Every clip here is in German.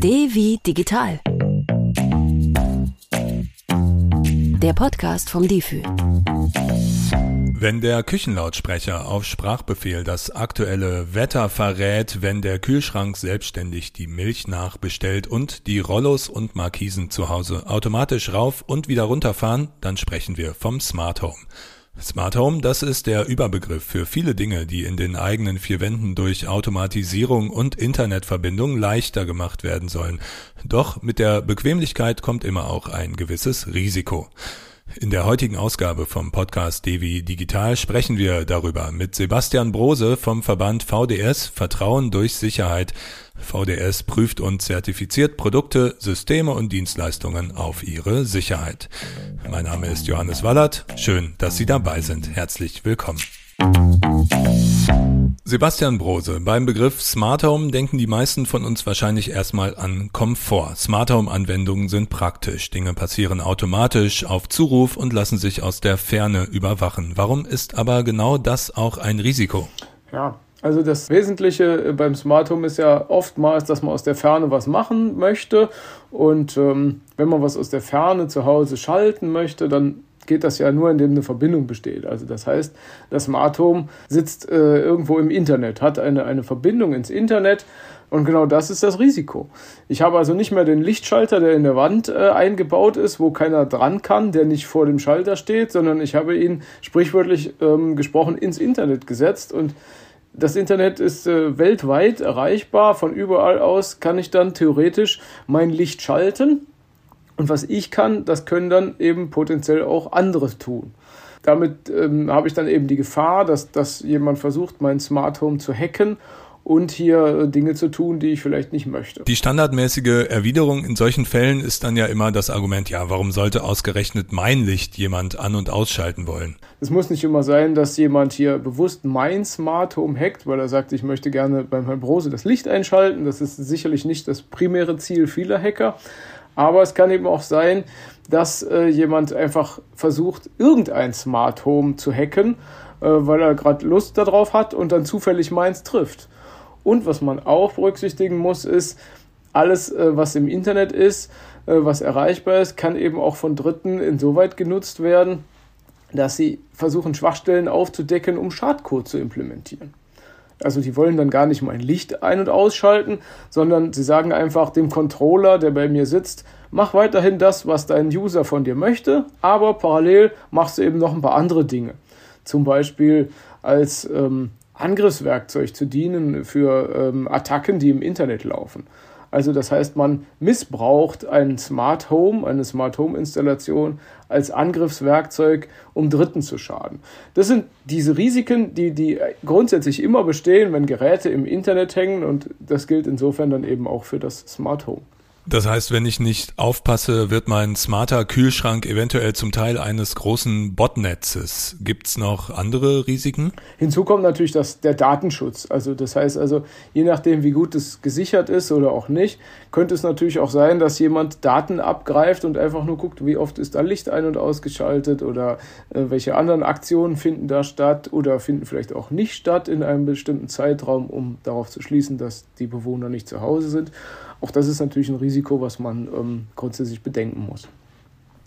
D wie digital. Der Podcast vom DIFÜ. Wenn der Küchenlautsprecher auf Sprachbefehl das aktuelle Wetter verrät, wenn der Kühlschrank selbstständig die Milch nachbestellt und die Rollos und Markisen zu Hause automatisch rauf und wieder runterfahren, dann sprechen wir vom Smart Home. Smart Home, das ist der Überbegriff für viele Dinge, die in den eigenen vier Wänden durch Automatisierung und Internetverbindung leichter gemacht werden sollen. Doch mit der Bequemlichkeit kommt immer auch ein gewisses Risiko. In der heutigen Ausgabe vom Podcast Devi Digital sprechen wir darüber mit Sebastian Brose vom Verband VDS Vertrauen durch Sicherheit. VDS prüft und zertifiziert Produkte, Systeme und Dienstleistungen auf ihre Sicherheit. Mein Name ist Johannes Wallert. Schön, dass Sie dabei sind. Herzlich willkommen. Sebastian Brose, beim Begriff Smart Home denken die meisten von uns wahrscheinlich erstmal an Komfort. Smart Home Anwendungen sind praktisch. Dinge passieren automatisch auf Zuruf und lassen sich aus der Ferne überwachen. Warum ist aber genau das auch ein Risiko? Ja, also das Wesentliche beim Smart Home ist ja oftmals, dass man aus der Ferne was machen möchte. Und ähm, wenn man was aus der Ferne zu Hause schalten möchte, dann geht das ja nur, indem eine Verbindung besteht. Also das heißt, das Smart Home sitzt äh, irgendwo im Internet, hat eine, eine Verbindung ins Internet und genau das ist das Risiko. Ich habe also nicht mehr den Lichtschalter, der in der Wand äh, eingebaut ist, wo keiner dran kann, der nicht vor dem Schalter steht, sondern ich habe ihn sprichwörtlich ähm, gesprochen ins Internet gesetzt und das Internet ist äh, weltweit erreichbar. Von überall aus kann ich dann theoretisch mein Licht schalten und was ich kann, das können dann eben potenziell auch andere tun. Damit ähm, habe ich dann eben die Gefahr, dass, dass jemand versucht, mein Smart Home zu hacken und hier äh, Dinge zu tun, die ich vielleicht nicht möchte. Die standardmäßige Erwiderung in solchen Fällen ist dann ja immer das Argument, ja, warum sollte ausgerechnet mein Licht jemand an- und ausschalten wollen? Es muss nicht immer sein, dass jemand hier bewusst mein Smart Home hackt, weil er sagt, ich möchte gerne beim Herrn Brose das Licht einschalten. Das ist sicherlich nicht das primäre Ziel vieler Hacker. Aber es kann eben auch sein, dass äh, jemand einfach versucht, irgendein Smart Home zu hacken, äh, weil er gerade Lust darauf hat und dann zufällig meins trifft. Und was man auch berücksichtigen muss, ist, alles, äh, was im Internet ist, äh, was erreichbar ist, kann eben auch von Dritten insoweit genutzt werden, dass sie versuchen, Schwachstellen aufzudecken, um Schadcode zu implementieren. Also die wollen dann gar nicht mein Licht ein- und ausschalten, sondern sie sagen einfach dem Controller, der bei mir sitzt, mach weiterhin das, was dein User von dir möchte, aber parallel machst du eben noch ein paar andere Dinge. Zum Beispiel als ähm, Angriffswerkzeug zu dienen für ähm, Attacken, die im Internet laufen. Also das heißt, man missbraucht ein Smart Home, eine Smart Home Installation als Angriffswerkzeug, um Dritten zu schaden. Das sind diese Risiken, die, die grundsätzlich immer bestehen, wenn Geräte im Internet hängen und das gilt insofern dann eben auch für das Smart Home. Das heißt, wenn ich nicht aufpasse, wird mein smarter Kühlschrank eventuell zum Teil eines großen Botnetzes. Gibt's noch andere Risiken? Hinzu kommt natürlich das, der Datenschutz. Also das heißt also, je nachdem, wie gut es gesichert ist oder auch nicht, könnte es natürlich auch sein, dass jemand Daten abgreift und einfach nur guckt, wie oft ist da Licht ein- und ausgeschaltet oder äh, welche anderen Aktionen finden da statt oder finden vielleicht auch nicht statt in einem bestimmten Zeitraum, um darauf zu schließen, dass die Bewohner nicht zu Hause sind. Auch das ist natürlich ein Risiko, was man ähm, grundsätzlich bedenken muss.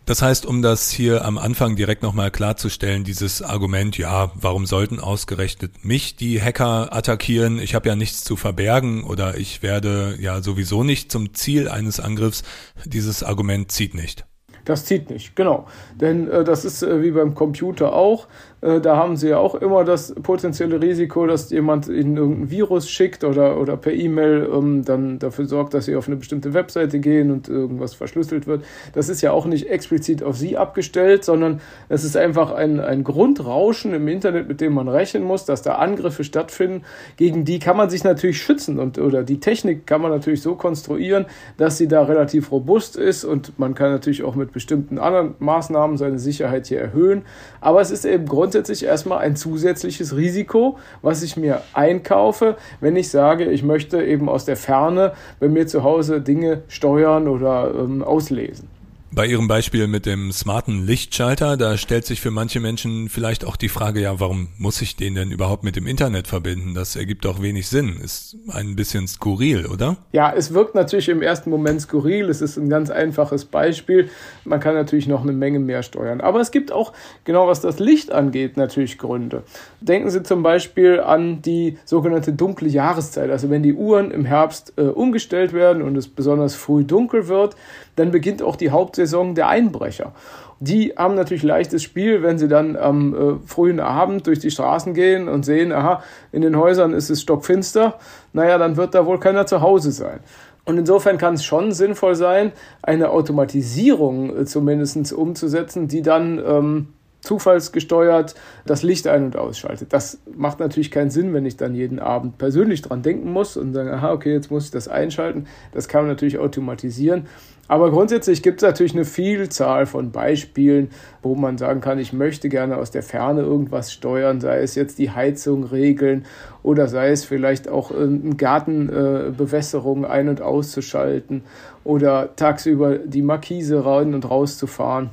Das heißt, um das hier am Anfang direkt nochmal klarzustellen, dieses Argument, ja, warum sollten ausgerechnet mich die Hacker attackieren? Ich habe ja nichts zu verbergen oder ich werde ja sowieso nicht zum Ziel eines Angriffs. Dieses Argument zieht nicht. Das zieht nicht, genau. Denn äh, das ist äh, wie beim Computer auch. Äh, da haben sie ja auch immer das potenzielle Risiko, dass jemand ihnen irgendein Virus schickt oder, oder per E-Mail ähm, dann dafür sorgt, dass sie auf eine bestimmte Webseite gehen und irgendwas verschlüsselt wird. Das ist ja auch nicht explizit auf sie abgestellt, sondern es ist einfach ein, ein Grundrauschen im Internet, mit dem man rechnen muss, dass da Angriffe stattfinden. Gegen die kann man sich natürlich schützen und oder die Technik kann man natürlich so konstruieren, dass sie da relativ robust ist und man kann natürlich auch mit bestimmten anderen Maßnahmen seine Sicherheit hier erhöhen. Aber es ist eben grundsätzlich erstmal ein zusätzliches Risiko, was ich mir einkaufe, wenn ich sage, ich möchte eben aus der Ferne bei mir zu Hause Dinge steuern oder ähm, auslesen. Bei Ihrem Beispiel mit dem smarten Lichtschalter, da stellt sich für manche Menschen vielleicht auch die Frage, ja, warum muss ich den denn überhaupt mit dem Internet verbinden? Das ergibt doch wenig Sinn. Ist ein bisschen skurril, oder? Ja, es wirkt natürlich im ersten Moment skurril. Es ist ein ganz einfaches Beispiel. Man kann natürlich noch eine Menge mehr steuern. Aber es gibt auch, genau was das Licht angeht, natürlich Gründe. Denken Sie zum Beispiel an die sogenannte dunkle Jahreszeit. Also wenn die Uhren im Herbst äh, umgestellt werden und es besonders früh dunkel wird, dann beginnt auch die Hauptsaison der Einbrecher. Die haben natürlich leichtes Spiel, wenn sie dann am äh, frühen Abend durch die Straßen gehen und sehen, aha, in den Häusern ist es stockfinster, naja, dann wird da wohl keiner zu Hause sein. Und insofern kann es schon sinnvoll sein, eine Automatisierung äh, zumindest umzusetzen, die dann ähm, zufallsgesteuert das Licht ein- und ausschaltet. Das macht natürlich keinen Sinn, wenn ich dann jeden Abend persönlich dran denken muss und sagen, aha, okay, jetzt muss ich das einschalten. Das kann man natürlich automatisieren. Aber grundsätzlich gibt es natürlich eine Vielzahl von Beispielen, wo man sagen kann, ich möchte gerne aus der Ferne irgendwas steuern, sei es jetzt die Heizung regeln oder sei es vielleicht auch eine Gartenbewässerung ein- und auszuschalten oder tagsüber die Markise rein und rauszufahren.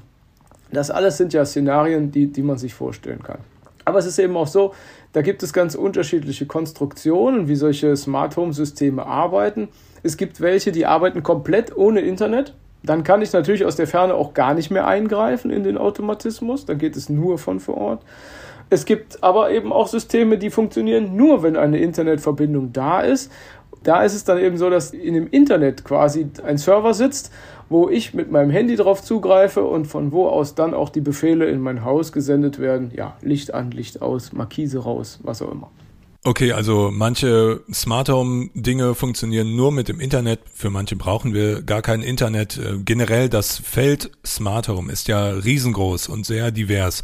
Das alles sind ja Szenarien, die, die man sich vorstellen kann. Aber es ist eben auch so, da gibt es ganz unterschiedliche Konstruktionen, wie solche Smart Home Systeme arbeiten. Es gibt welche, die arbeiten komplett ohne Internet. Dann kann ich natürlich aus der Ferne auch gar nicht mehr eingreifen in den Automatismus. Dann geht es nur von vor Ort. Es gibt aber eben auch Systeme, die funktionieren nur, wenn eine Internetverbindung da ist. Da ist es dann eben so, dass in dem Internet quasi ein Server sitzt, wo ich mit meinem Handy drauf zugreife und von wo aus dann auch die Befehle in mein Haus gesendet werden. Ja, Licht an, Licht aus, Markise raus, was auch immer. Okay, also manche Smart Home Dinge funktionieren nur mit dem Internet. Für manche brauchen wir gar kein Internet. Äh, generell das Feld Smart Home ist ja riesengroß und sehr divers.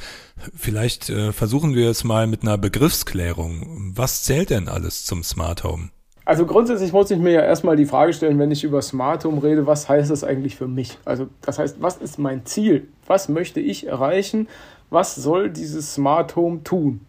Vielleicht äh, versuchen wir es mal mit einer Begriffsklärung. Was zählt denn alles zum Smart Home? Also grundsätzlich muss ich mir ja erstmal die Frage stellen, wenn ich über Smart Home rede, was heißt das eigentlich für mich? Also das heißt, was ist mein Ziel? Was möchte ich erreichen? Was soll dieses Smart Home tun?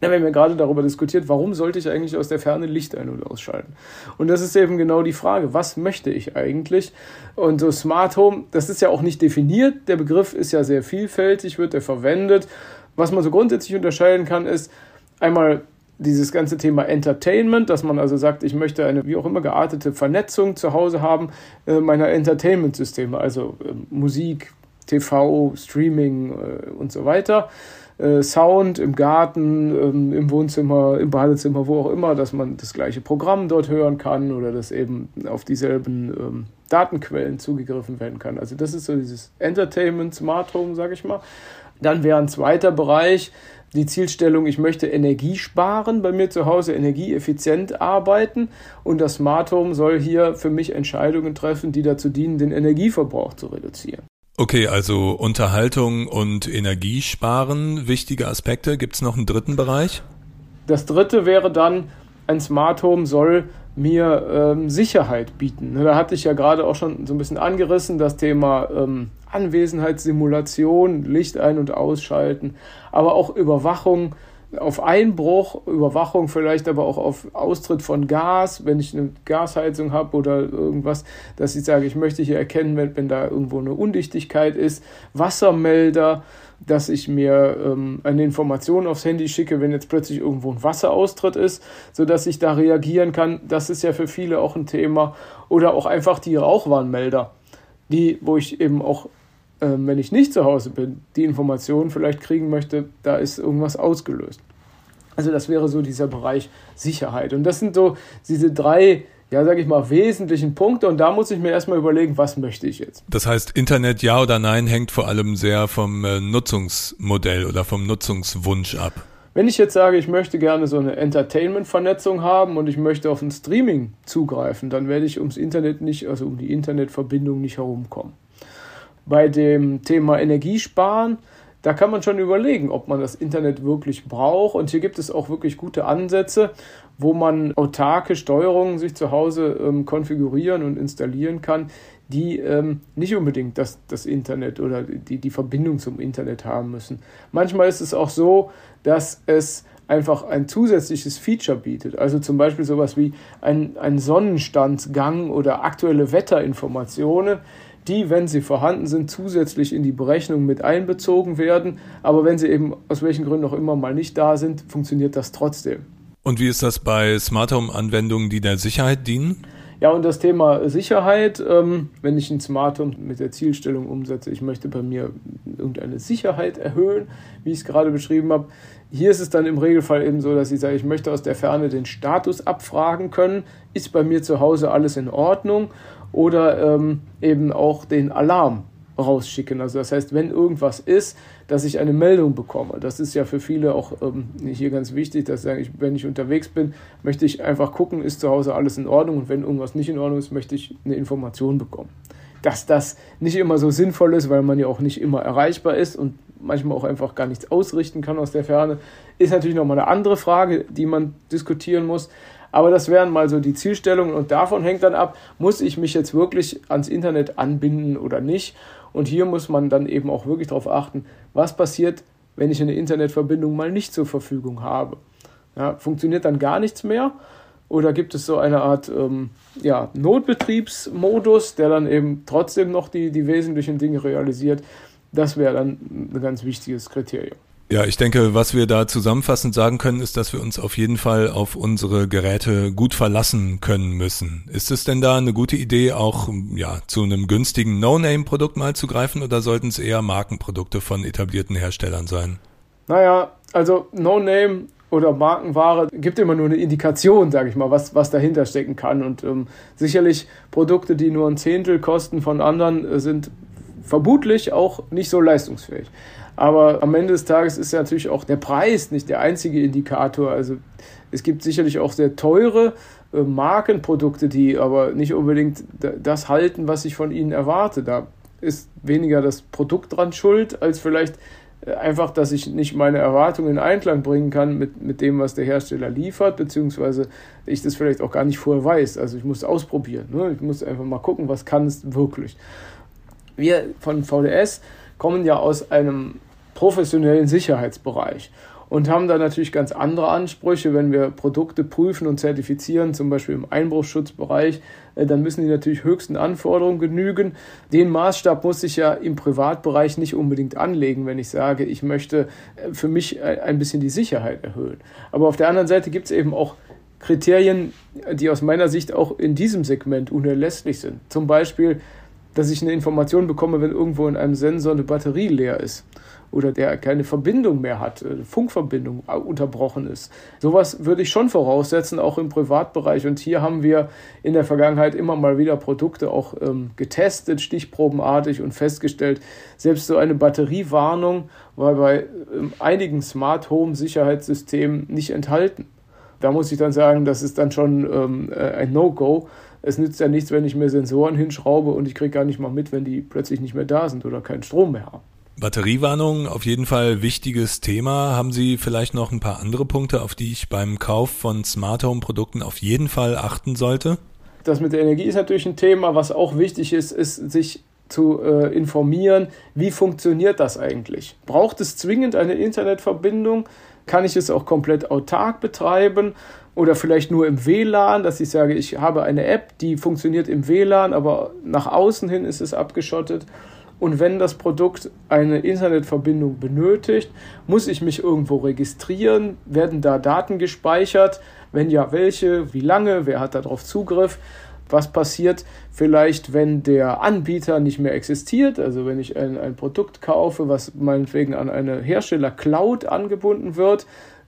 Ja, wir haben ja gerade darüber diskutiert, warum sollte ich eigentlich aus der Ferne Licht ein- und ausschalten? Und das ist eben genau die Frage, was möchte ich eigentlich? Und so Smart Home, das ist ja auch nicht definiert, der Begriff ist ja sehr vielfältig, wird er verwendet. Was man so grundsätzlich unterscheiden kann, ist einmal dieses ganze Thema Entertainment, dass man also sagt, ich möchte eine wie auch immer geartete Vernetzung zu Hause haben äh, meiner Entertainment-Systeme, also äh, Musik, TV, Streaming äh, und so weiter. Äh, Sound im Garten, ähm, im Wohnzimmer, im Badezimmer, wo auch immer, dass man das gleiche Programm dort hören kann oder dass eben auf dieselben ähm, Datenquellen zugegriffen werden kann. Also das ist so dieses Entertainment Smart Home, sage ich mal. Dann wäre ein zweiter Bereich die Zielstellung, ich möchte Energie sparen bei mir zu Hause, energieeffizient arbeiten und das Smart Home soll hier für mich Entscheidungen treffen, die dazu dienen, den Energieverbrauch zu reduzieren. Okay, also Unterhaltung und Energiesparen, wichtige Aspekte. Gibt es noch einen dritten Bereich? Das dritte wäre dann, ein Smart Home soll mir ähm, Sicherheit bieten. Da hatte ich ja gerade auch schon so ein bisschen angerissen, das Thema ähm, Anwesenheitssimulation, Licht ein- und ausschalten, aber auch Überwachung auf Einbruch, Überwachung vielleicht aber auch auf Austritt von Gas, wenn ich eine Gasheizung habe oder irgendwas, dass ich sage, ich möchte hier erkennen, wenn, wenn da irgendwo eine Undichtigkeit ist, Wassermelder, dass ich mir ähm, eine Information aufs Handy schicke, wenn jetzt plötzlich irgendwo ein Wasseraustritt ist, sodass ich da reagieren kann. Das ist ja für viele auch ein Thema. Oder auch einfach die Rauchwarnmelder, die, wo ich eben auch ähm, wenn ich nicht zu Hause bin, die Informationen vielleicht kriegen möchte, da ist irgendwas ausgelöst. Also das wäre so dieser Bereich Sicherheit. Und das sind so diese drei, ja, sage ich mal, wesentlichen Punkte. Und da muss ich mir erstmal überlegen, was möchte ich jetzt. Das heißt, Internet ja oder nein hängt vor allem sehr vom äh, Nutzungsmodell oder vom Nutzungswunsch ab. Wenn ich jetzt sage, ich möchte gerne so eine Entertainment-Vernetzung haben und ich möchte auf ein Streaming zugreifen, dann werde ich ums Internet nicht, also um die Internetverbindung nicht herumkommen bei dem Thema Energiesparen, da kann man schon überlegen, ob man das Internet wirklich braucht. Und hier gibt es auch wirklich gute Ansätze, wo man autarke Steuerungen sich zu Hause ähm, konfigurieren und installieren kann, die ähm, nicht unbedingt das, das Internet oder die, die Verbindung zum Internet haben müssen. Manchmal ist es auch so, dass es einfach ein zusätzliches Feature bietet. Also zum Beispiel sowas wie ein, ein Sonnenstandsgang oder aktuelle Wetterinformationen, die, wenn sie vorhanden sind, zusätzlich in die Berechnung mit einbezogen werden. Aber wenn sie eben aus welchen Gründen auch immer mal nicht da sind, funktioniert das trotzdem. Und wie ist das bei Smart Home Anwendungen, die der Sicherheit dienen? Ja, und das Thema Sicherheit, ähm, wenn ich ein Smart Home mit der Zielstellung umsetze, ich möchte bei mir irgendeine Sicherheit erhöhen, wie ich es gerade beschrieben habe. Hier ist es dann im Regelfall eben so, dass ich sage, ich möchte aus der Ferne den Status abfragen können. Ist bei mir zu Hause alles in Ordnung? Oder ähm, eben auch den Alarm rausschicken. Also das heißt, wenn irgendwas ist, dass ich eine Meldung bekomme. Das ist ja für viele auch ähm, hier ganz wichtig, dass ich, wenn ich unterwegs bin, möchte ich einfach gucken, ist zu Hause alles in Ordnung und wenn irgendwas nicht in Ordnung ist, möchte ich eine Information bekommen. Dass das nicht immer so sinnvoll ist, weil man ja auch nicht immer erreichbar ist und manchmal auch einfach gar nichts ausrichten kann aus der Ferne, ist natürlich nochmal eine andere Frage, die man diskutieren muss. Aber das wären mal so die Zielstellungen und davon hängt dann ab, muss ich mich jetzt wirklich ans Internet anbinden oder nicht. Und hier muss man dann eben auch wirklich darauf achten, was passiert, wenn ich eine Internetverbindung mal nicht zur Verfügung habe. Ja, funktioniert dann gar nichts mehr? Oder gibt es so eine Art ähm, ja, Notbetriebsmodus, der dann eben trotzdem noch die, die wesentlichen Dinge realisiert? Das wäre dann ein ganz wichtiges Kriterium. Ja, ich denke, was wir da zusammenfassend sagen können, ist, dass wir uns auf jeden Fall auf unsere Geräte gut verlassen können müssen. Ist es denn da eine gute Idee, auch ja, zu einem günstigen No-Name-Produkt mal zu greifen oder sollten es eher Markenprodukte von etablierten Herstellern sein? Naja, also No-Name oder Markenware gibt immer nur eine Indikation, sage ich mal, was, was dahinter stecken kann. Und ähm, sicherlich Produkte, die nur ein Zehntel kosten von anderen, äh, sind vermutlich auch nicht so leistungsfähig. Aber am Ende des Tages ist natürlich auch der Preis nicht der einzige Indikator. Also es gibt sicherlich auch sehr teure äh, Markenprodukte, die aber nicht unbedingt das halten, was ich von ihnen erwarte. Da ist weniger das Produkt dran schuld, als vielleicht äh, einfach, dass ich nicht meine Erwartungen in Einklang bringen kann mit, mit dem, was der Hersteller liefert, beziehungsweise ich das vielleicht auch gar nicht vorher weiß. Also ich muss ausprobieren. Ne? Ich muss einfach mal gucken, was kann es wirklich. Wir von VDS kommen ja aus einem professionellen Sicherheitsbereich und haben da natürlich ganz andere Ansprüche, wenn wir Produkte prüfen und zertifizieren, zum Beispiel im Einbruchsschutzbereich, äh, dann müssen die natürlich höchsten Anforderungen genügen. Den Maßstab muss ich ja im Privatbereich nicht unbedingt anlegen, wenn ich sage, ich möchte äh, für mich äh, ein bisschen die Sicherheit erhöhen. Aber auf der anderen Seite gibt es eben auch Kriterien, die aus meiner Sicht auch in diesem Segment unerlässlich sind. Zum Beispiel, dass ich eine Information bekomme, wenn irgendwo in einem Sensor eine Batterie leer ist oder der keine Verbindung mehr hat, äh, Funkverbindung unterbrochen ist. Sowas würde ich schon voraussetzen, auch im Privatbereich. Und hier haben wir in der Vergangenheit immer mal wieder Produkte auch ähm, getestet, stichprobenartig und festgestellt, selbst so eine Batteriewarnung war bei ähm, einigen Smart Home Sicherheitssystemen nicht enthalten. Da muss ich dann sagen, das ist dann schon ähm, äh, ein No-Go. Es nützt ja nichts, wenn ich mir Sensoren hinschraube und ich kriege gar nicht mal mit, wenn die plötzlich nicht mehr da sind oder keinen Strom mehr haben. Batteriewarnung, auf jeden Fall wichtiges Thema. Haben Sie vielleicht noch ein paar andere Punkte, auf die ich beim Kauf von Smart Home Produkten auf jeden Fall achten sollte? Das mit der Energie ist natürlich ein Thema, was auch wichtig ist, ist sich zu äh, informieren, wie funktioniert das eigentlich? Braucht es zwingend eine Internetverbindung? Kann ich es auch komplett autark betreiben oder vielleicht nur im WLAN, dass ich sage, ich habe eine App, die funktioniert im WLAN, aber nach außen hin ist es abgeschottet? Und wenn das Produkt eine Internetverbindung benötigt, muss ich mich irgendwo registrieren? Werden da Daten gespeichert? Wenn ja, welche? Wie lange? Wer hat darauf Zugriff? Was passiert vielleicht, wenn der Anbieter nicht mehr existiert? Also wenn ich ein, ein Produkt kaufe, was meinetwegen an eine Hersteller-Cloud angebunden wird,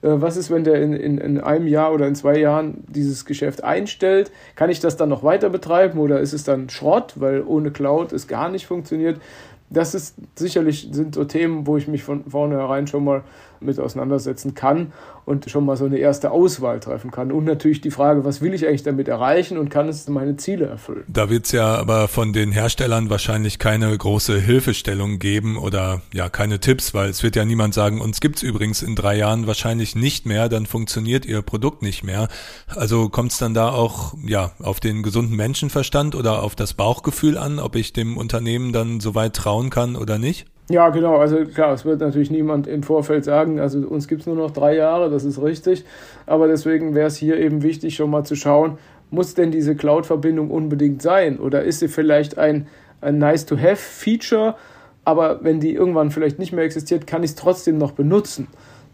was ist, wenn der in, in, in einem Jahr oder in zwei Jahren dieses Geschäft einstellt? Kann ich das dann noch weiter betreiben oder ist es dann Schrott, weil ohne Cloud es gar nicht funktioniert? Das ist sicherlich sind so Themen, wo ich mich von vornherein schon mal mit auseinandersetzen kann und schon mal so eine erste Auswahl treffen kann. Und natürlich die Frage, was will ich eigentlich damit erreichen und kann es meine Ziele erfüllen? Da wird es ja aber von den Herstellern wahrscheinlich keine große Hilfestellung geben oder ja keine Tipps, weil es wird ja niemand sagen, uns gibt's übrigens in drei Jahren wahrscheinlich nicht mehr, dann funktioniert ihr Produkt nicht mehr. Also kommt es dann da auch ja auf den gesunden Menschenverstand oder auf das Bauchgefühl an, ob ich dem Unternehmen dann so weit trauen kann oder nicht? Ja, genau. Also klar, es wird natürlich niemand im Vorfeld sagen, also uns gibt es nur noch drei Jahre, das ist richtig. Aber deswegen wäre es hier eben wichtig, schon mal zu schauen, muss denn diese Cloud-Verbindung unbedingt sein? Oder ist sie vielleicht ein ein Nice-to-have-Feature, aber wenn die irgendwann vielleicht nicht mehr existiert, kann ich es trotzdem noch benutzen.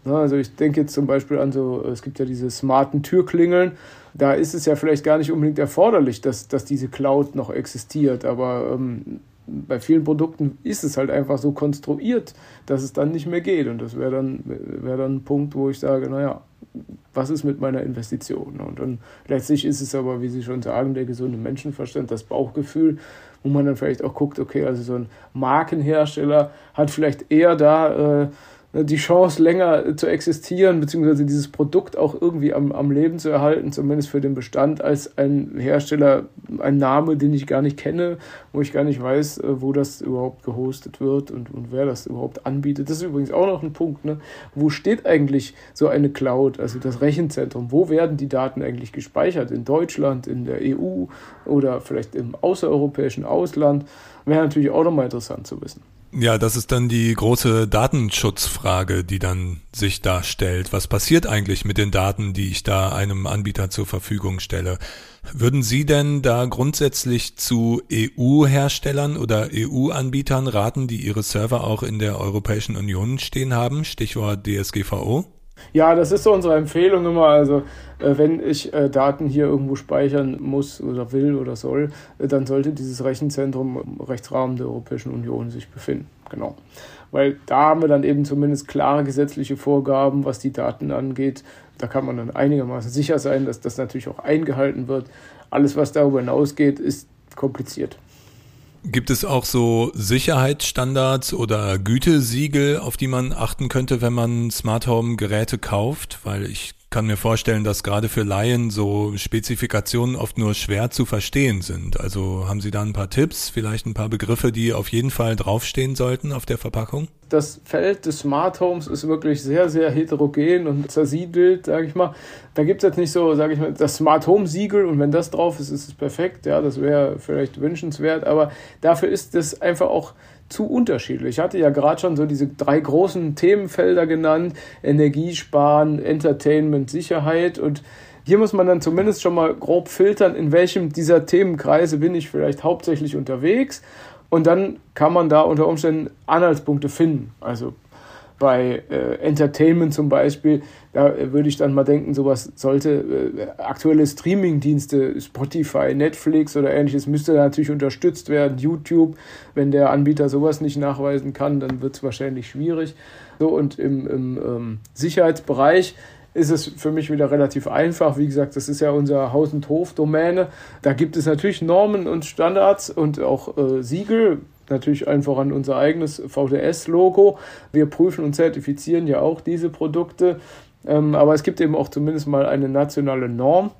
Ne, also ich denke jetzt zum Beispiel an so, es gibt ja diese smarten Türklingeln, da ist es ja vielleicht gar nicht unbedingt erforderlich, dass, dass diese Cloud noch existiert, aber ähm, bei vielen Produkten ist es halt einfach so konstruiert, dass es dann nicht mehr geht. Und das wäre dann, wär dann ein Punkt, wo ich sage, naja, was ist mit meiner Investition? Und dann letztlich ist es aber, wie Sie schon sagen, der gesunde Menschenverstand, das Bauchgefühl, wo man dann vielleicht auch guckt, okay, also so ein Markenhersteller hat vielleicht eher da äh, die Chance länger zu existieren, beziehungsweise dieses Produkt auch irgendwie am, am Leben zu erhalten, zumindest für den Bestand, als ein Hersteller, ein Name, den ich gar nicht kenne, wo ich gar nicht weiß, äh, wo das überhaupt gehostet wird und, und wer das überhaupt anbietet. Das ist übrigens auch noch ein Punkt. Ne? Wo steht eigentlich so eine Cloud, also das Rechenzentrum? Wo werden die Daten eigentlich gespeichert? In Deutschland, in der EU oder vielleicht im außereuropäischen Ausland? Wäre natürlich auch nochmal interessant zu wissen. Ja, das ist dann die große Datenschutzfrage, die dann sich da stellt. Was passiert eigentlich mit den Daten, die ich da einem Anbieter zur Verfügung stelle? Würden Sie denn da grundsätzlich zu EU-Herstellern oder EU-Anbietern raten, die ihre Server auch in der Europäischen Union stehen haben? Stichwort DSGVO? Ja, das ist so unsere Empfehlung immer. Also, äh, wenn ich äh, Daten hier irgendwo speichern muss oder will oder soll, äh, dann sollte dieses Rechenzentrum im Rechtsrahmen der Europäischen Union sich befinden. Genau. Weil da haben wir dann eben zumindest klare gesetzliche Vorgaben, was die Daten angeht. Da kann man dann einigermaßen sicher sein, dass das natürlich auch eingehalten wird. Alles, was darüber hinausgeht, ist kompliziert. Gibt es auch so Sicherheitsstandards oder Gütesiegel, auf die man achten könnte, wenn man Smart Home Geräte kauft? Weil ich kann mir vorstellen, dass gerade für Laien so Spezifikationen oft nur schwer zu verstehen sind. Also haben Sie da ein paar Tipps, vielleicht ein paar Begriffe, die auf jeden Fall draufstehen sollten auf der Verpackung? Das Feld des Smart Homes ist wirklich sehr, sehr heterogen und zersiedelt, sage ich mal. Da gibt es jetzt nicht so, sage ich mal, das Smart Home Siegel und wenn das drauf ist, ist es perfekt. Ja, das wäre vielleicht wünschenswert, aber dafür ist es einfach auch zu unterschiedlich. Ich hatte ja gerade schon so diese drei großen Themenfelder genannt: Energiesparen, Entertainment, Sicherheit. Und hier muss man dann zumindest schon mal grob filtern, in welchem dieser Themenkreise bin ich vielleicht hauptsächlich unterwegs. Und dann kann man da unter Umständen Anhaltspunkte finden. Also bei äh, Entertainment zum Beispiel, da äh, würde ich dann mal denken, sowas sollte äh, aktuelle Streaming-Dienste, Spotify, Netflix oder ähnliches, müsste natürlich unterstützt werden. YouTube, wenn der Anbieter sowas nicht nachweisen kann, dann wird es wahrscheinlich schwierig. So, und im, im ähm, Sicherheitsbereich ist es für mich wieder relativ einfach. Wie gesagt, das ist ja unser Haus- und Hof-Domäne. Da gibt es natürlich Normen und Standards und auch äh, Siegel natürlich einfach an unser eigenes VDS-Logo. Wir prüfen und zertifizieren ja auch diese Produkte, ähm, aber es gibt eben auch zumindest mal eine nationale Norm,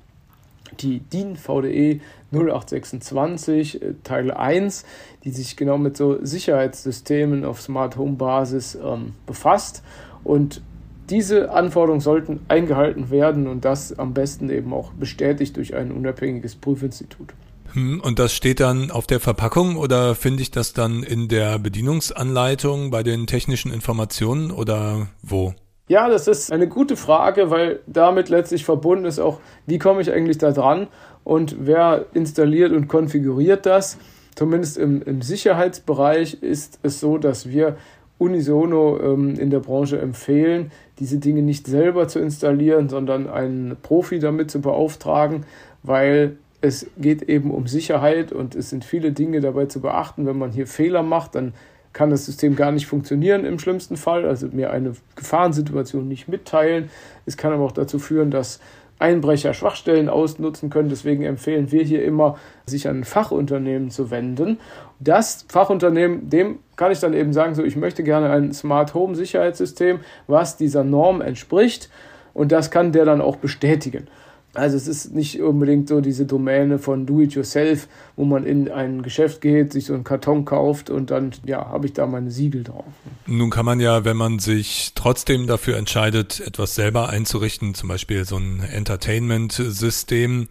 die DIN VDE 0826 äh, Teil 1, die sich genau mit so Sicherheitssystemen auf Smart Home Basis ähm, befasst und diese Anforderungen sollten eingehalten werden und das am besten eben auch bestätigt durch ein unabhängiges Prüfinstitut. Hm, und das steht dann auf der Verpackung oder finde ich das dann in der Bedienungsanleitung bei den technischen Informationen oder wo? Ja, das ist eine gute Frage, weil damit letztlich verbunden ist auch, wie komme ich eigentlich da dran und wer installiert und konfiguriert das. Zumindest im, im Sicherheitsbereich ist es so, dass wir unisono ähm, in der Branche empfehlen, diese Dinge nicht selber zu installieren, sondern einen Profi damit zu beauftragen, weil es geht eben um Sicherheit und es sind viele Dinge dabei zu beachten. Wenn man hier Fehler macht, dann kann das System gar nicht funktionieren im schlimmsten Fall, also mir eine Gefahrensituation nicht mitteilen. Es kann aber auch dazu führen, dass Einbrecher Schwachstellen ausnutzen können. Deswegen empfehlen wir hier immer, sich an ein Fachunternehmen zu wenden. Das Fachunternehmen, dem kann ich dann eben sagen, so ich möchte gerne ein Smart Home Sicherheitssystem, was dieser Norm entspricht. Und das kann der dann auch bestätigen. Also es ist nicht unbedingt so diese Domäne von Do-it-yourself, wo man in ein Geschäft geht, sich so einen Karton kauft und dann, ja, habe ich da meine Siegel drauf. Nun kann man ja, wenn man sich trotzdem dafür entscheidet, etwas selber einzurichten, zum Beispiel so ein Entertainment-System,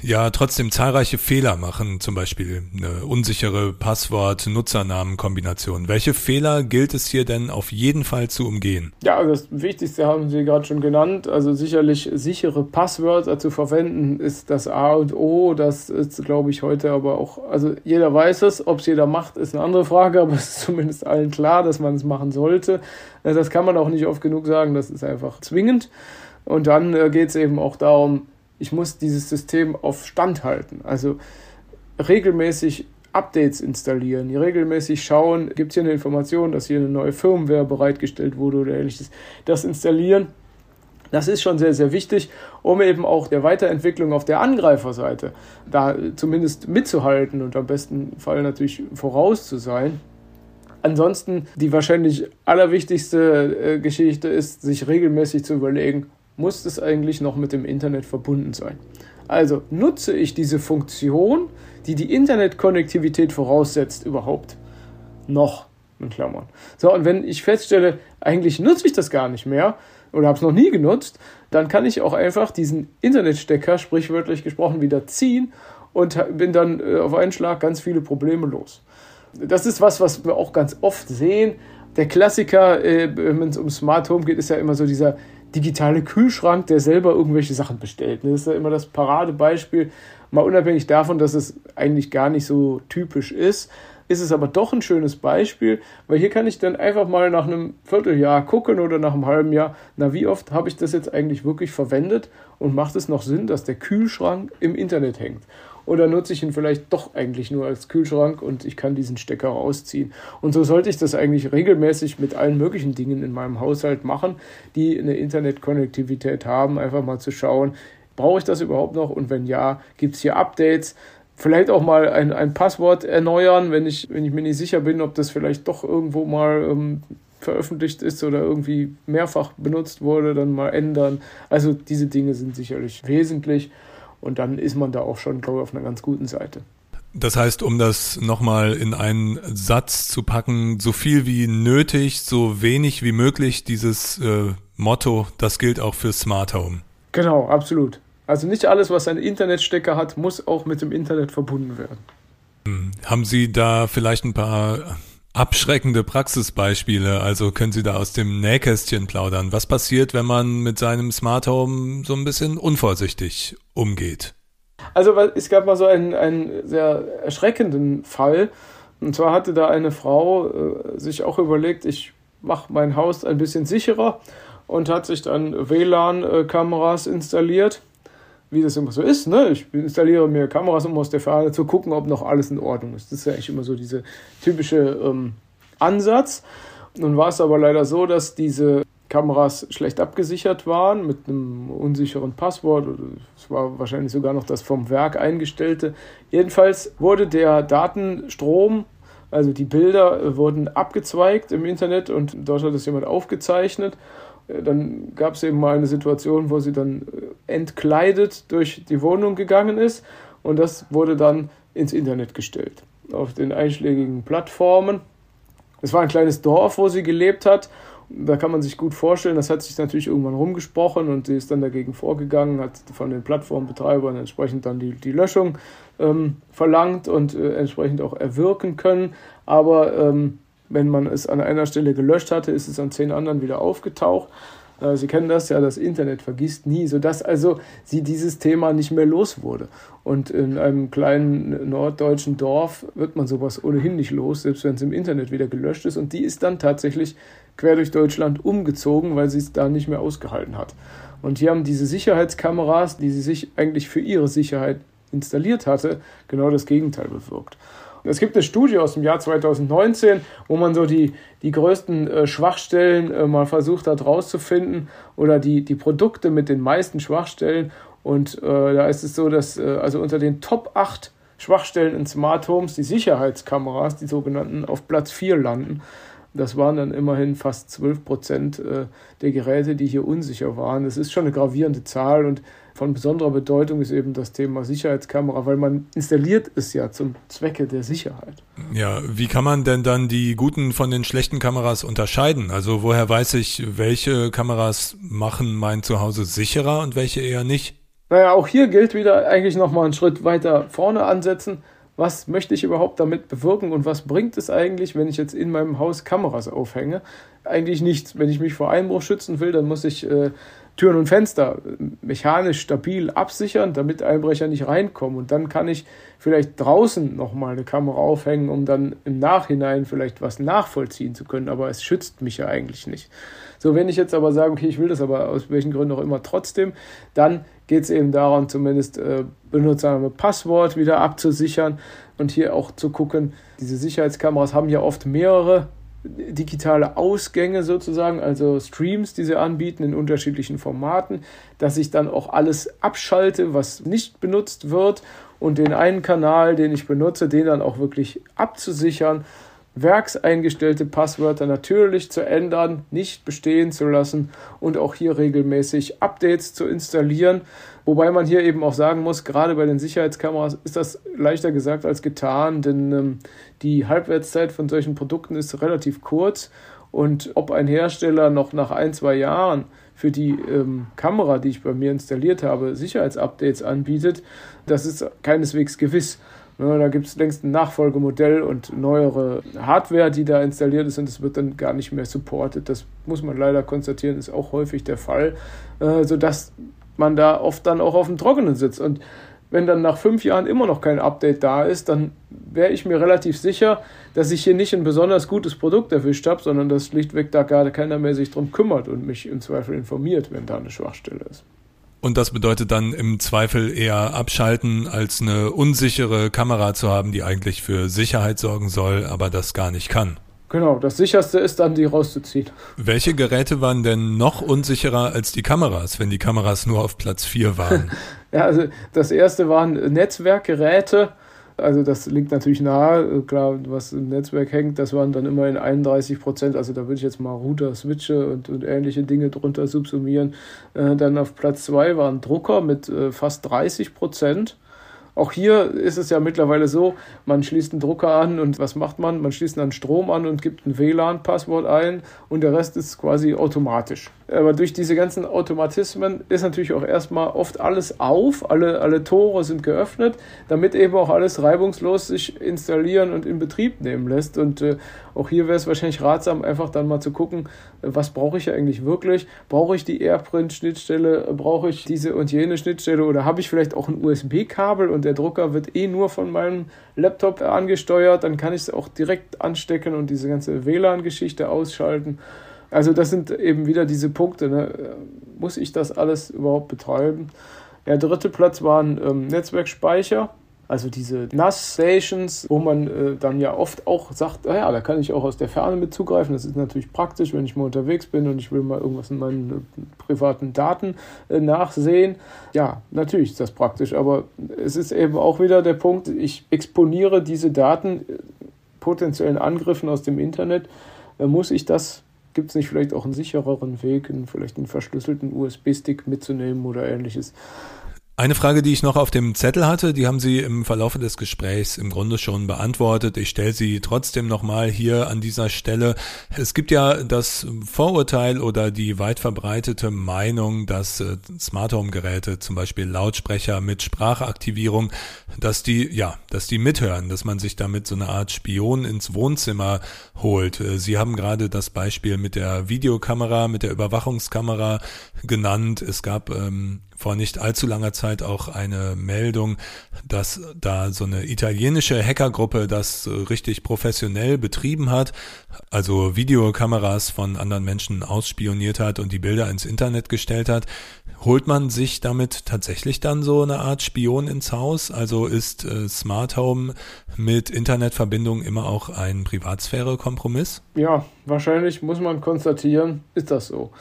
ja trotzdem zahlreiche Fehler machen, zum Beispiel eine unsichere Passwort-Nutzernamen-Kombination. Welche Fehler gilt es hier denn auf jeden Fall zu umgehen? Ja, das Wichtigste haben Sie gerade schon genannt, also sicherlich sichere Passwörter zu verwenden, ist das A und O. Das ist, glaube ich, heute aber auch, also jeder weiß es, ob es jeder macht, ist eine andere Frage, aber es ist zumindest allen klar, dass man es machen sollte. Äh, das kann man auch nicht oft genug sagen, das ist einfach zwingend. Und dann äh, geht es eben auch darum, ich muss dieses System auf Stand halten. Also regelmäßig Updates installieren, regelmäßig schauen, gibt es hier eine Information, dass hier eine neue Firmware bereitgestellt wurde oder ähnliches. Das installieren das ist schon sehr, sehr wichtig, um eben auch der Weiterentwicklung auf der Angreiferseite da zumindest mitzuhalten und am besten Fall natürlich voraus zu sein. Ansonsten die wahrscheinlich allerwichtigste äh, Geschichte ist, sich regelmäßig zu überlegen, muss es eigentlich noch mit dem Internet verbunden sein? Also nutze ich diese Funktion, die die Internetkonnektivität voraussetzt, überhaupt noch? In Klammern. So, und wenn ich feststelle, eigentlich nutze ich das gar nicht mehr, oder habe es noch nie genutzt, dann kann ich auch einfach diesen Internetstecker, sprichwörtlich gesprochen, wieder ziehen und bin dann äh, auf einen Schlag ganz viele Probleme los. Das ist was, was wir auch ganz oft sehen. Der Klassiker, äh, wenn es um Smart Home geht, ist ja immer so dieser digitale Kühlschrank, der selber irgendwelche Sachen bestellt. Das ist ja immer das Paradebeispiel, mal unabhängig davon, dass es eigentlich gar nicht so typisch ist ist es aber doch ein schönes Beispiel, weil hier kann ich dann einfach mal nach einem Vierteljahr gucken oder nach einem halben Jahr, na wie oft habe ich das jetzt eigentlich wirklich verwendet und macht es noch Sinn, dass der Kühlschrank im Internet hängt? Oder nutze ich ihn vielleicht doch eigentlich nur als Kühlschrank und ich kann diesen Stecker rausziehen. Und so sollte ich das eigentlich regelmäßig mit allen möglichen Dingen in meinem Haushalt machen, die eine Internetkonnektivität haben, einfach mal zu schauen, brauche ich das überhaupt noch? Und wenn ja, gibt es hier Updates? Vielleicht auch mal ein, ein Passwort erneuern, wenn ich, wenn ich mir nicht sicher bin, ob das vielleicht doch irgendwo mal ähm, veröffentlicht ist oder irgendwie mehrfach benutzt wurde, dann mal ändern. Also diese Dinge sind sicherlich wesentlich und dann ist man da auch schon, glaube ich, auf einer ganz guten Seite. Das heißt, um das nochmal in einen Satz zu packen, so viel wie nötig, so wenig wie möglich, dieses äh, Motto, das gilt auch für Smart Home. Genau, absolut. Also nicht alles, was einen Internetstecker hat, muss auch mit dem Internet verbunden werden. Hm. Haben Sie da vielleicht ein paar abschreckende Praxisbeispiele? Also können Sie da aus dem Nähkästchen plaudern? Was passiert, wenn man mit seinem Smart Home so ein bisschen unvorsichtig umgeht? Also es gab mal so einen, einen sehr erschreckenden Fall. Und zwar hatte da eine Frau äh, sich auch überlegt, ich mache mein Haus ein bisschen sicherer und hat sich dann WLAN-Kameras installiert wie das immer so ist. Ne? Ich installiere mir Kameras, um aus der Ferne zu gucken, ob noch alles in Ordnung ist. Das ist ja eigentlich immer so dieser typische ähm, Ansatz. Nun war es aber leider so, dass diese Kameras schlecht abgesichert waren mit einem unsicheren Passwort. Es war wahrscheinlich sogar noch das vom Werk eingestellte. Jedenfalls wurde der Datenstrom, also die Bilder, äh, wurden abgezweigt im Internet und dort hat es jemand aufgezeichnet. Äh, dann gab es eben mal eine Situation, wo sie dann äh, entkleidet durch die Wohnung gegangen ist und das wurde dann ins Internet gestellt, auf den einschlägigen Plattformen. Es war ein kleines Dorf, wo sie gelebt hat. Da kann man sich gut vorstellen, das hat sich natürlich irgendwann rumgesprochen und sie ist dann dagegen vorgegangen, hat von den Plattformbetreibern entsprechend dann die, die Löschung ähm, verlangt und äh, entsprechend auch erwirken können. Aber ähm, wenn man es an einer Stelle gelöscht hatte, ist es an zehn anderen wieder aufgetaucht. Äh, sie kennen das ja, das Internet vergisst nie, sodass also sie dieses Thema nicht mehr los wurde. Und in einem kleinen norddeutschen Dorf wird man sowas ohnehin nicht los, selbst wenn es im Internet wieder gelöscht ist. Und die ist dann tatsächlich quer durch Deutschland umgezogen, weil sie es da nicht mehr ausgehalten hat. Und hier haben diese Sicherheitskameras, die sie sich eigentlich für ihre Sicherheit installiert hatte, genau das Gegenteil bewirkt. Es gibt eine Studie aus dem Jahr 2019, wo man so die, die größten äh, Schwachstellen äh, mal versucht hat rauszufinden oder die, die Produkte mit den meisten Schwachstellen. Und äh, da ist es so, dass äh, also unter den Top 8 Schwachstellen in Smart Homes die Sicherheitskameras, die sogenannten, auf Platz 4 landen. Das waren dann immerhin fast 12 Prozent äh, der Geräte, die hier unsicher waren. Das ist schon eine gravierende Zahl und von besonderer Bedeutung ist eben das Thema Sicherheitskamera, weil man installiert es ja zum Zwecke der Sicherheit. Ja, wie kann man denn dann die guten von den schlechten Kameras unterscheiden? Also woher weiß ich, welche Kameras machen mein Zuhause sicherer und welche eher nicht? Naja, auch hier gilt wieder eigentlich nochmal einen Schritt weiter vorne ansetzen was möchte ich überhaupt damit bewirken und was bringt es eigentlich, wenn ich jetzt in meinem Haus Kameras aufhänge? Eigentlich nichts. Wenn ich mich vor Einbruch schützen will, dann muss ich äh, Türen und Fenster mechanisch stabil absichern, damit Einbrecher nicht reinkommen. Und dann kann ich vielleicht draußen nochmal eine Kamera aufhängen, um dann im Nachhinein vielleicht was nachvollziehen zu können. Aber es schützt mich ja eigentlich nicht. So, wenn ich jetzt aber sage, okay, ich will das aber aus welchen Gründen auch immer trotzdem, dann geht es eben darum, zumindest äh, Benutzername, Passwort wieder abzusichern und hier auch zu gucken, diese Sicherheitskameras haben ja oft mehrere digitale Ausgänge sozusagen, also Streams, die sie anbieten in unterschiedlichen Formaten, dass ich dann auch alles abschalte, was nicht benutzt wird und den einen Kanal, den ich benutze, den dann auch wirklich abzusichern werkseingestellte Passwörter natürlich zu ändern, nicht bestehen zu lassen und auch hier regelmäßig Updates zu installieren. Wobei man hier eben auch sagen muss, gerade bei den Sicherheitskameras ist das leichter gesagt als getan, denn ähm, die Halbwertszeit von solchen Produkten ist relativ kurz und ob ein Hersteller noch nach ein, zwei Jahren für die ähm, Kamera, die ich bei mir installiert habe, Sicherheitsupdates anbietet, das ist keineswegs gewiss. Ja, da gibt es längst ein Nachfolgemodell und neuere Hardware, die da installiert ist und es wird dann gar nicht mehr supported. Das muss man leider konstatieren, ist auch häufig der Fall, äh, sodass man da oft dann auch auf dem Trockenen sitzt. Und wenn dann nach fünf Jahren immer noch kein Update da ist, dann wäre ich mir relativ sicher, dass ich hier nicht ein besonders gutes Produkt erwischt habe, sondern dass schlichtweg da gerade keiner mehr sich drum kümmert und mich im Zweifel informiert, wenn da eine Schwachstelle ist. Und das bedeutet dann im Zweifel eher abschalten, als eine unsichere Kamera zu haben, die eigentlich für Sicherheit sorgen soll, aber das gar nicht kann. Genau, das sicherste ist dann, die rauszuziehen. Welche Geräte waren denn noch unsicherer als die Kameras, wenn die Kameras nur auf Platz 4 waren? ja, also das erste waren Netzwerkgeräte also das liegt natürlich nahe, klar, was im Netzwerk hängt, das waren dann immerhin 31 Prozent, also da würde ich jetzt mal Router, Switche und, und ähnliche Dinge drunter subsumieren. Äh, dann auf Platz 2 waren Drucker mit äh, fast 30 Prozent. Auch hier ist es ja mittlerweile so, man schließt einen Drucker an und was macht man? Man schließt dann Strom an und gibt ein WLAN-Passwort ein und der Rest ist quasi automatisch. Aber durch diese ganzen Automatismen ist natürlich auch erstmal oft alles auf, alle, alle Tore sind geöffnet, damit eben auch alles reibungslos sich installieren und in Betrieb nehmen lässt. Und äh, auch hier wäre es wahrscheinlich ratsam, einfach dann mal zu gucken, was brauche ich eigentlich wirklich? Brauche ich die AirPrint-Schnittstelle? Brauche ich diese und jene Schnittstelle? Oder habe ich vielleicht auch ein USB-Kabel und der Drucker wird eh nur von meinem Laptop angesteuert? Dann kann ich es auch direkt anstecken und diese ganze WLAN-Geschichte ausschalten. Also das sind eben wieder diese Punkte. Ne? Muss ich das alles überhaupt betreiben? Der dritte Platz waren ähm, Netzwerkspeicher. Also diese NAS-Stations, wo man äh, dann ja oft auch sagt, naja, ah da kann ich auch aus der Ferne mit zugreifen. Das ist natürlich praktisch, wenn ich mal unterwegs bin und ich will mal irgendwas in meinen äh, privaten Daten äh, nachsehen. Ja, natürlich ist das praktisch, aber es ist eben auch wieder der Punkt, ich exponiere diese Daten äh, potenziellen Angriffen aus dem Internet. Äh, muss ich das Gibt es nicht vielleicht auch einen sichereren Weg, einen, vielleicht einen verschlüsselten USB-Stick mitzunehmen oder ähnliches? Eine Frage, die ich noch auf dem Zettel hatte, die haben Sie im Verlauf des Gesprächs im Grunde schon beantwortet. Ich stelle sie trotzdem nochmal hier an dieser Stelle. Es gibt ja das Vorurteil oder die weit verbreitete Meinung, dass äh, Smart Home Geräte, zum Beispiel Lautsprecher mit Sprachaktivierung, dass die, ja, dass die mithören, dass man sich damit so eine Art Spion ins Wohnzimmer holt. Äh, sie haben gerade das Beispiel mit der Videokamera, mit der Überwachungskamera genannt. Es gab ähm, vor nicht allzu langer Zeit auch eine Meldung, dass da so eine italienische Hackergruppe das richtig professionell betrieben hat, also Videokameras von anderen Menschen ausspioniert hat und die Bilder ins Internet gestellt hat. Holt man sich damit tatsächlich dann so eine Art Spion ins Haus? Also ist äh, Smart Home mit Internetverbindung immer auch ein Privatsphäre-Kompromiss? Ja, wahrscheinlich muss man konstatieren, ist das so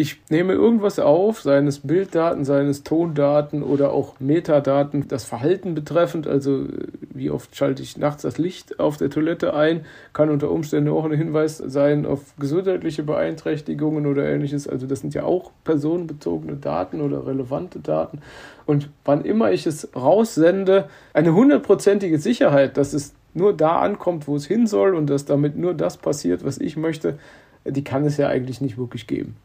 ich nehme irgendwas auf, seines Bilddaten, seines Tondaten oder auch Metadaten, das Verhalten betreffend, also wie oft schalte ich nachts das Licht auf der Toilette ein, kann unter Umständen auch ein Hinweis sein auf gesundheitliche Beeinträchtigungen oder ähnliches. Also das sind ja auch personenbezogene Daten oder relevante Daten. Und wann immer ich es raussende, eine hundertprozentige Sicherheit, dass es nur da ankommt, wo es hin soll und dass damit nur das passiert, was ich möchte, die kann es ja eigentlich nicht wirklich geben.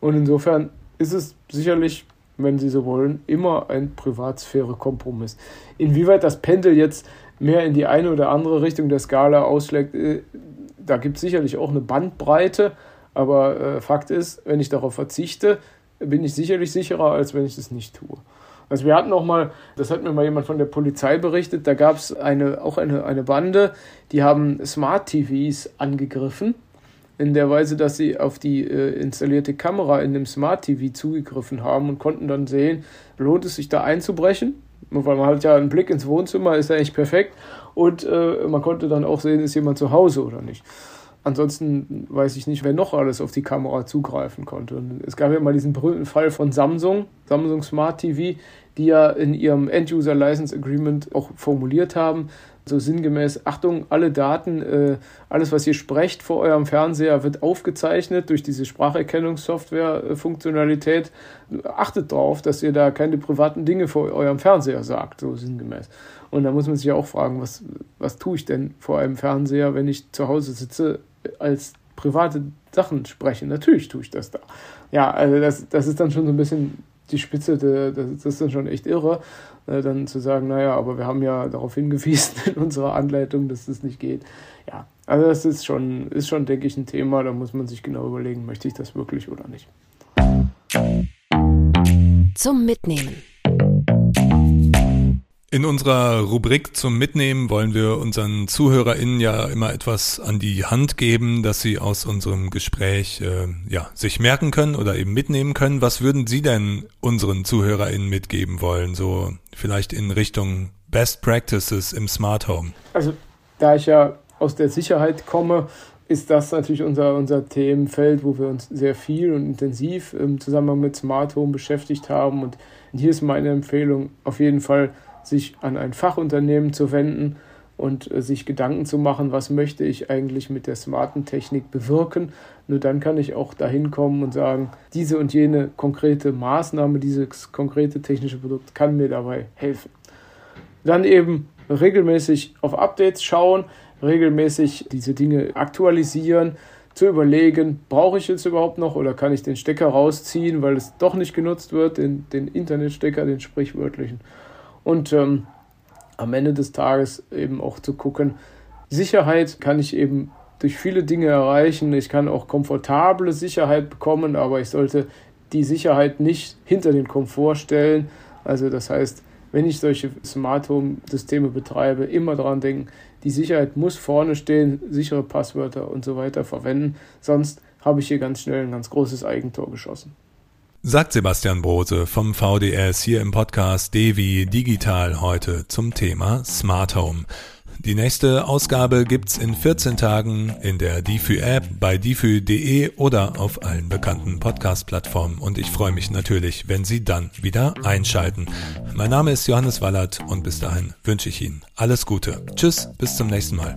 Und insofern ist es sicherlich, wenn Sie so wollen, immer ein Privatsphäre-Kompromiss. Inwieweit das Pendel jetzt mehr in die eine oder andere Richtung der Skala ausschlägt, äh, da gibt es sicherlich auch eine Bandbreite, aber äh, Fakt ist, wenn ich darauf verzichte, bin ich sicherlich sicherer, als wenn ich das nicht tue. Also wir hatten auch mal, das hat mir mal jemand von der Polizei berichtet, da gab es eine, auch eine, eine Bande, die haben Smart TVs angegriffen, in der Weise, dass sie auf die äh, installierte Kamera in dem Smart TV zugegriffen haben und konnten dann sehen, lohnt es sich da einzubrechen? Weil man hat ja einen Blick ins Wohnzimmer, ist ja eigentlich perfekt. Und äh, man konnte dann auch sehen, ist jemand zu Hause oder nicht. Ansonsten weiß ich nicht, wer noch alles auf die Kamera zugreifen konnte. Und es gab ja mal diesen berühmten Fall von Samsung, Samsung Smart TV, die ja in ihrem End-User License Agreement auch formuliert haben, so sinngemäß, Achtung, alle Daten, äh, alles, was ihr sprecht vor eurem Fernseher, wird aufgezeichnet durch diese Spracherkennungssoftware-Funktionalität. Achtet darauf, dass ihr da keine privaten Dinge vor eurem Fernseher sagt, so sinngemäß. Und da muss man sich ja auch fragen, was, was tue ich denn vor einem Fernseher, wenn ich zu Hause sitze, als private Sachen spreche? Natürlich tue ich das da. Ja, also das, das ist dann schon so ein bisschen die Spitze, das ist dann schon echt irre, äh, dann zu sagen, naja, aber wir haben ja darauf hingewiesen in unserer Anleitung, dass das nicht geht. Ja, also das ist schon, ist schon, denke ich, ein Thema, da muss man sich genau überlegen, möchte ich das wirklich oder nicht. Zum Mitnehmen. In unserer Rubrik zum Mitnehmen wollen wir unseren ZuhörerInnen ja immer etwas an die Hand geben, dass sie aus unserem Gespräch äh, ja, sich merken können oder eben mitnehmen können. Was würden Sie denn unseren ZuhörerInnen mitgeben wollen? So vielleicht in Richtung Best Practices im Smart Home. Also da ich ja aus der Sicherheit komme, ist das natürlich unser, unser Themenfeld, wo wir uns sehr viel und intensiv im Zusammenhang mit Smart Home beschäftigt haben. Und hier ist meine Empfehlung auf jeden Fall, sich an ein Fachunternehmen zu wenden und äh, sich Gedanken zu machen, was möchte ich eigentlich mit der smarten Technik bewirken. Nur dann kann ich auch dahin kommen und sagen, diese und jene konkrete Maßnahme, dieses konkrete technische Produkt kann mir dabei helfen. Dann eben regelmäßig auf Updates schauen, regelmäßig diese Dinge aktualisieren, zu überlegen, brauche ich jetzt überhaupt noch oder kann ich den Stecker rausziehen, weil es doch nicht genutzt wird, den, den Internetstecker, den sprichwörtlichen und ähm, am Ende des Tages eben auch zu gucken, Sicherheit kann ich eben durch viele Dinge erreichen. Ich kann auch komfortable Sicherheit bekommen, aber ich sollte die Sicherheit nicht hinter den Komfort stellen. Also das heißt, wenn ich solche Smart Home Systeme betreibe, immer daran denken, die Sicherheit muss vorne stehen, sichere Passwörter und so weiter verwenden, sonst habe ich hier ganz schnell ein ganz großes Eigentor geschossen. Sagt Sebastian Brose vom VDS hier im Podcast Devi Digital heute zum Thema Smart Home. Die nächste Ausgabe gibt's in 14 Tagen in der DIFÜ App bei difü.de oder auf allen bekannten Podcast-Plattformen und ich freue mich natürlich, wenn Sie dann wieder einschalten. Mein Name ist Johannes Wallert und bis dahin wünsche ich Ihnen alles Gute. Tschüss, bis zum nächsten Mal.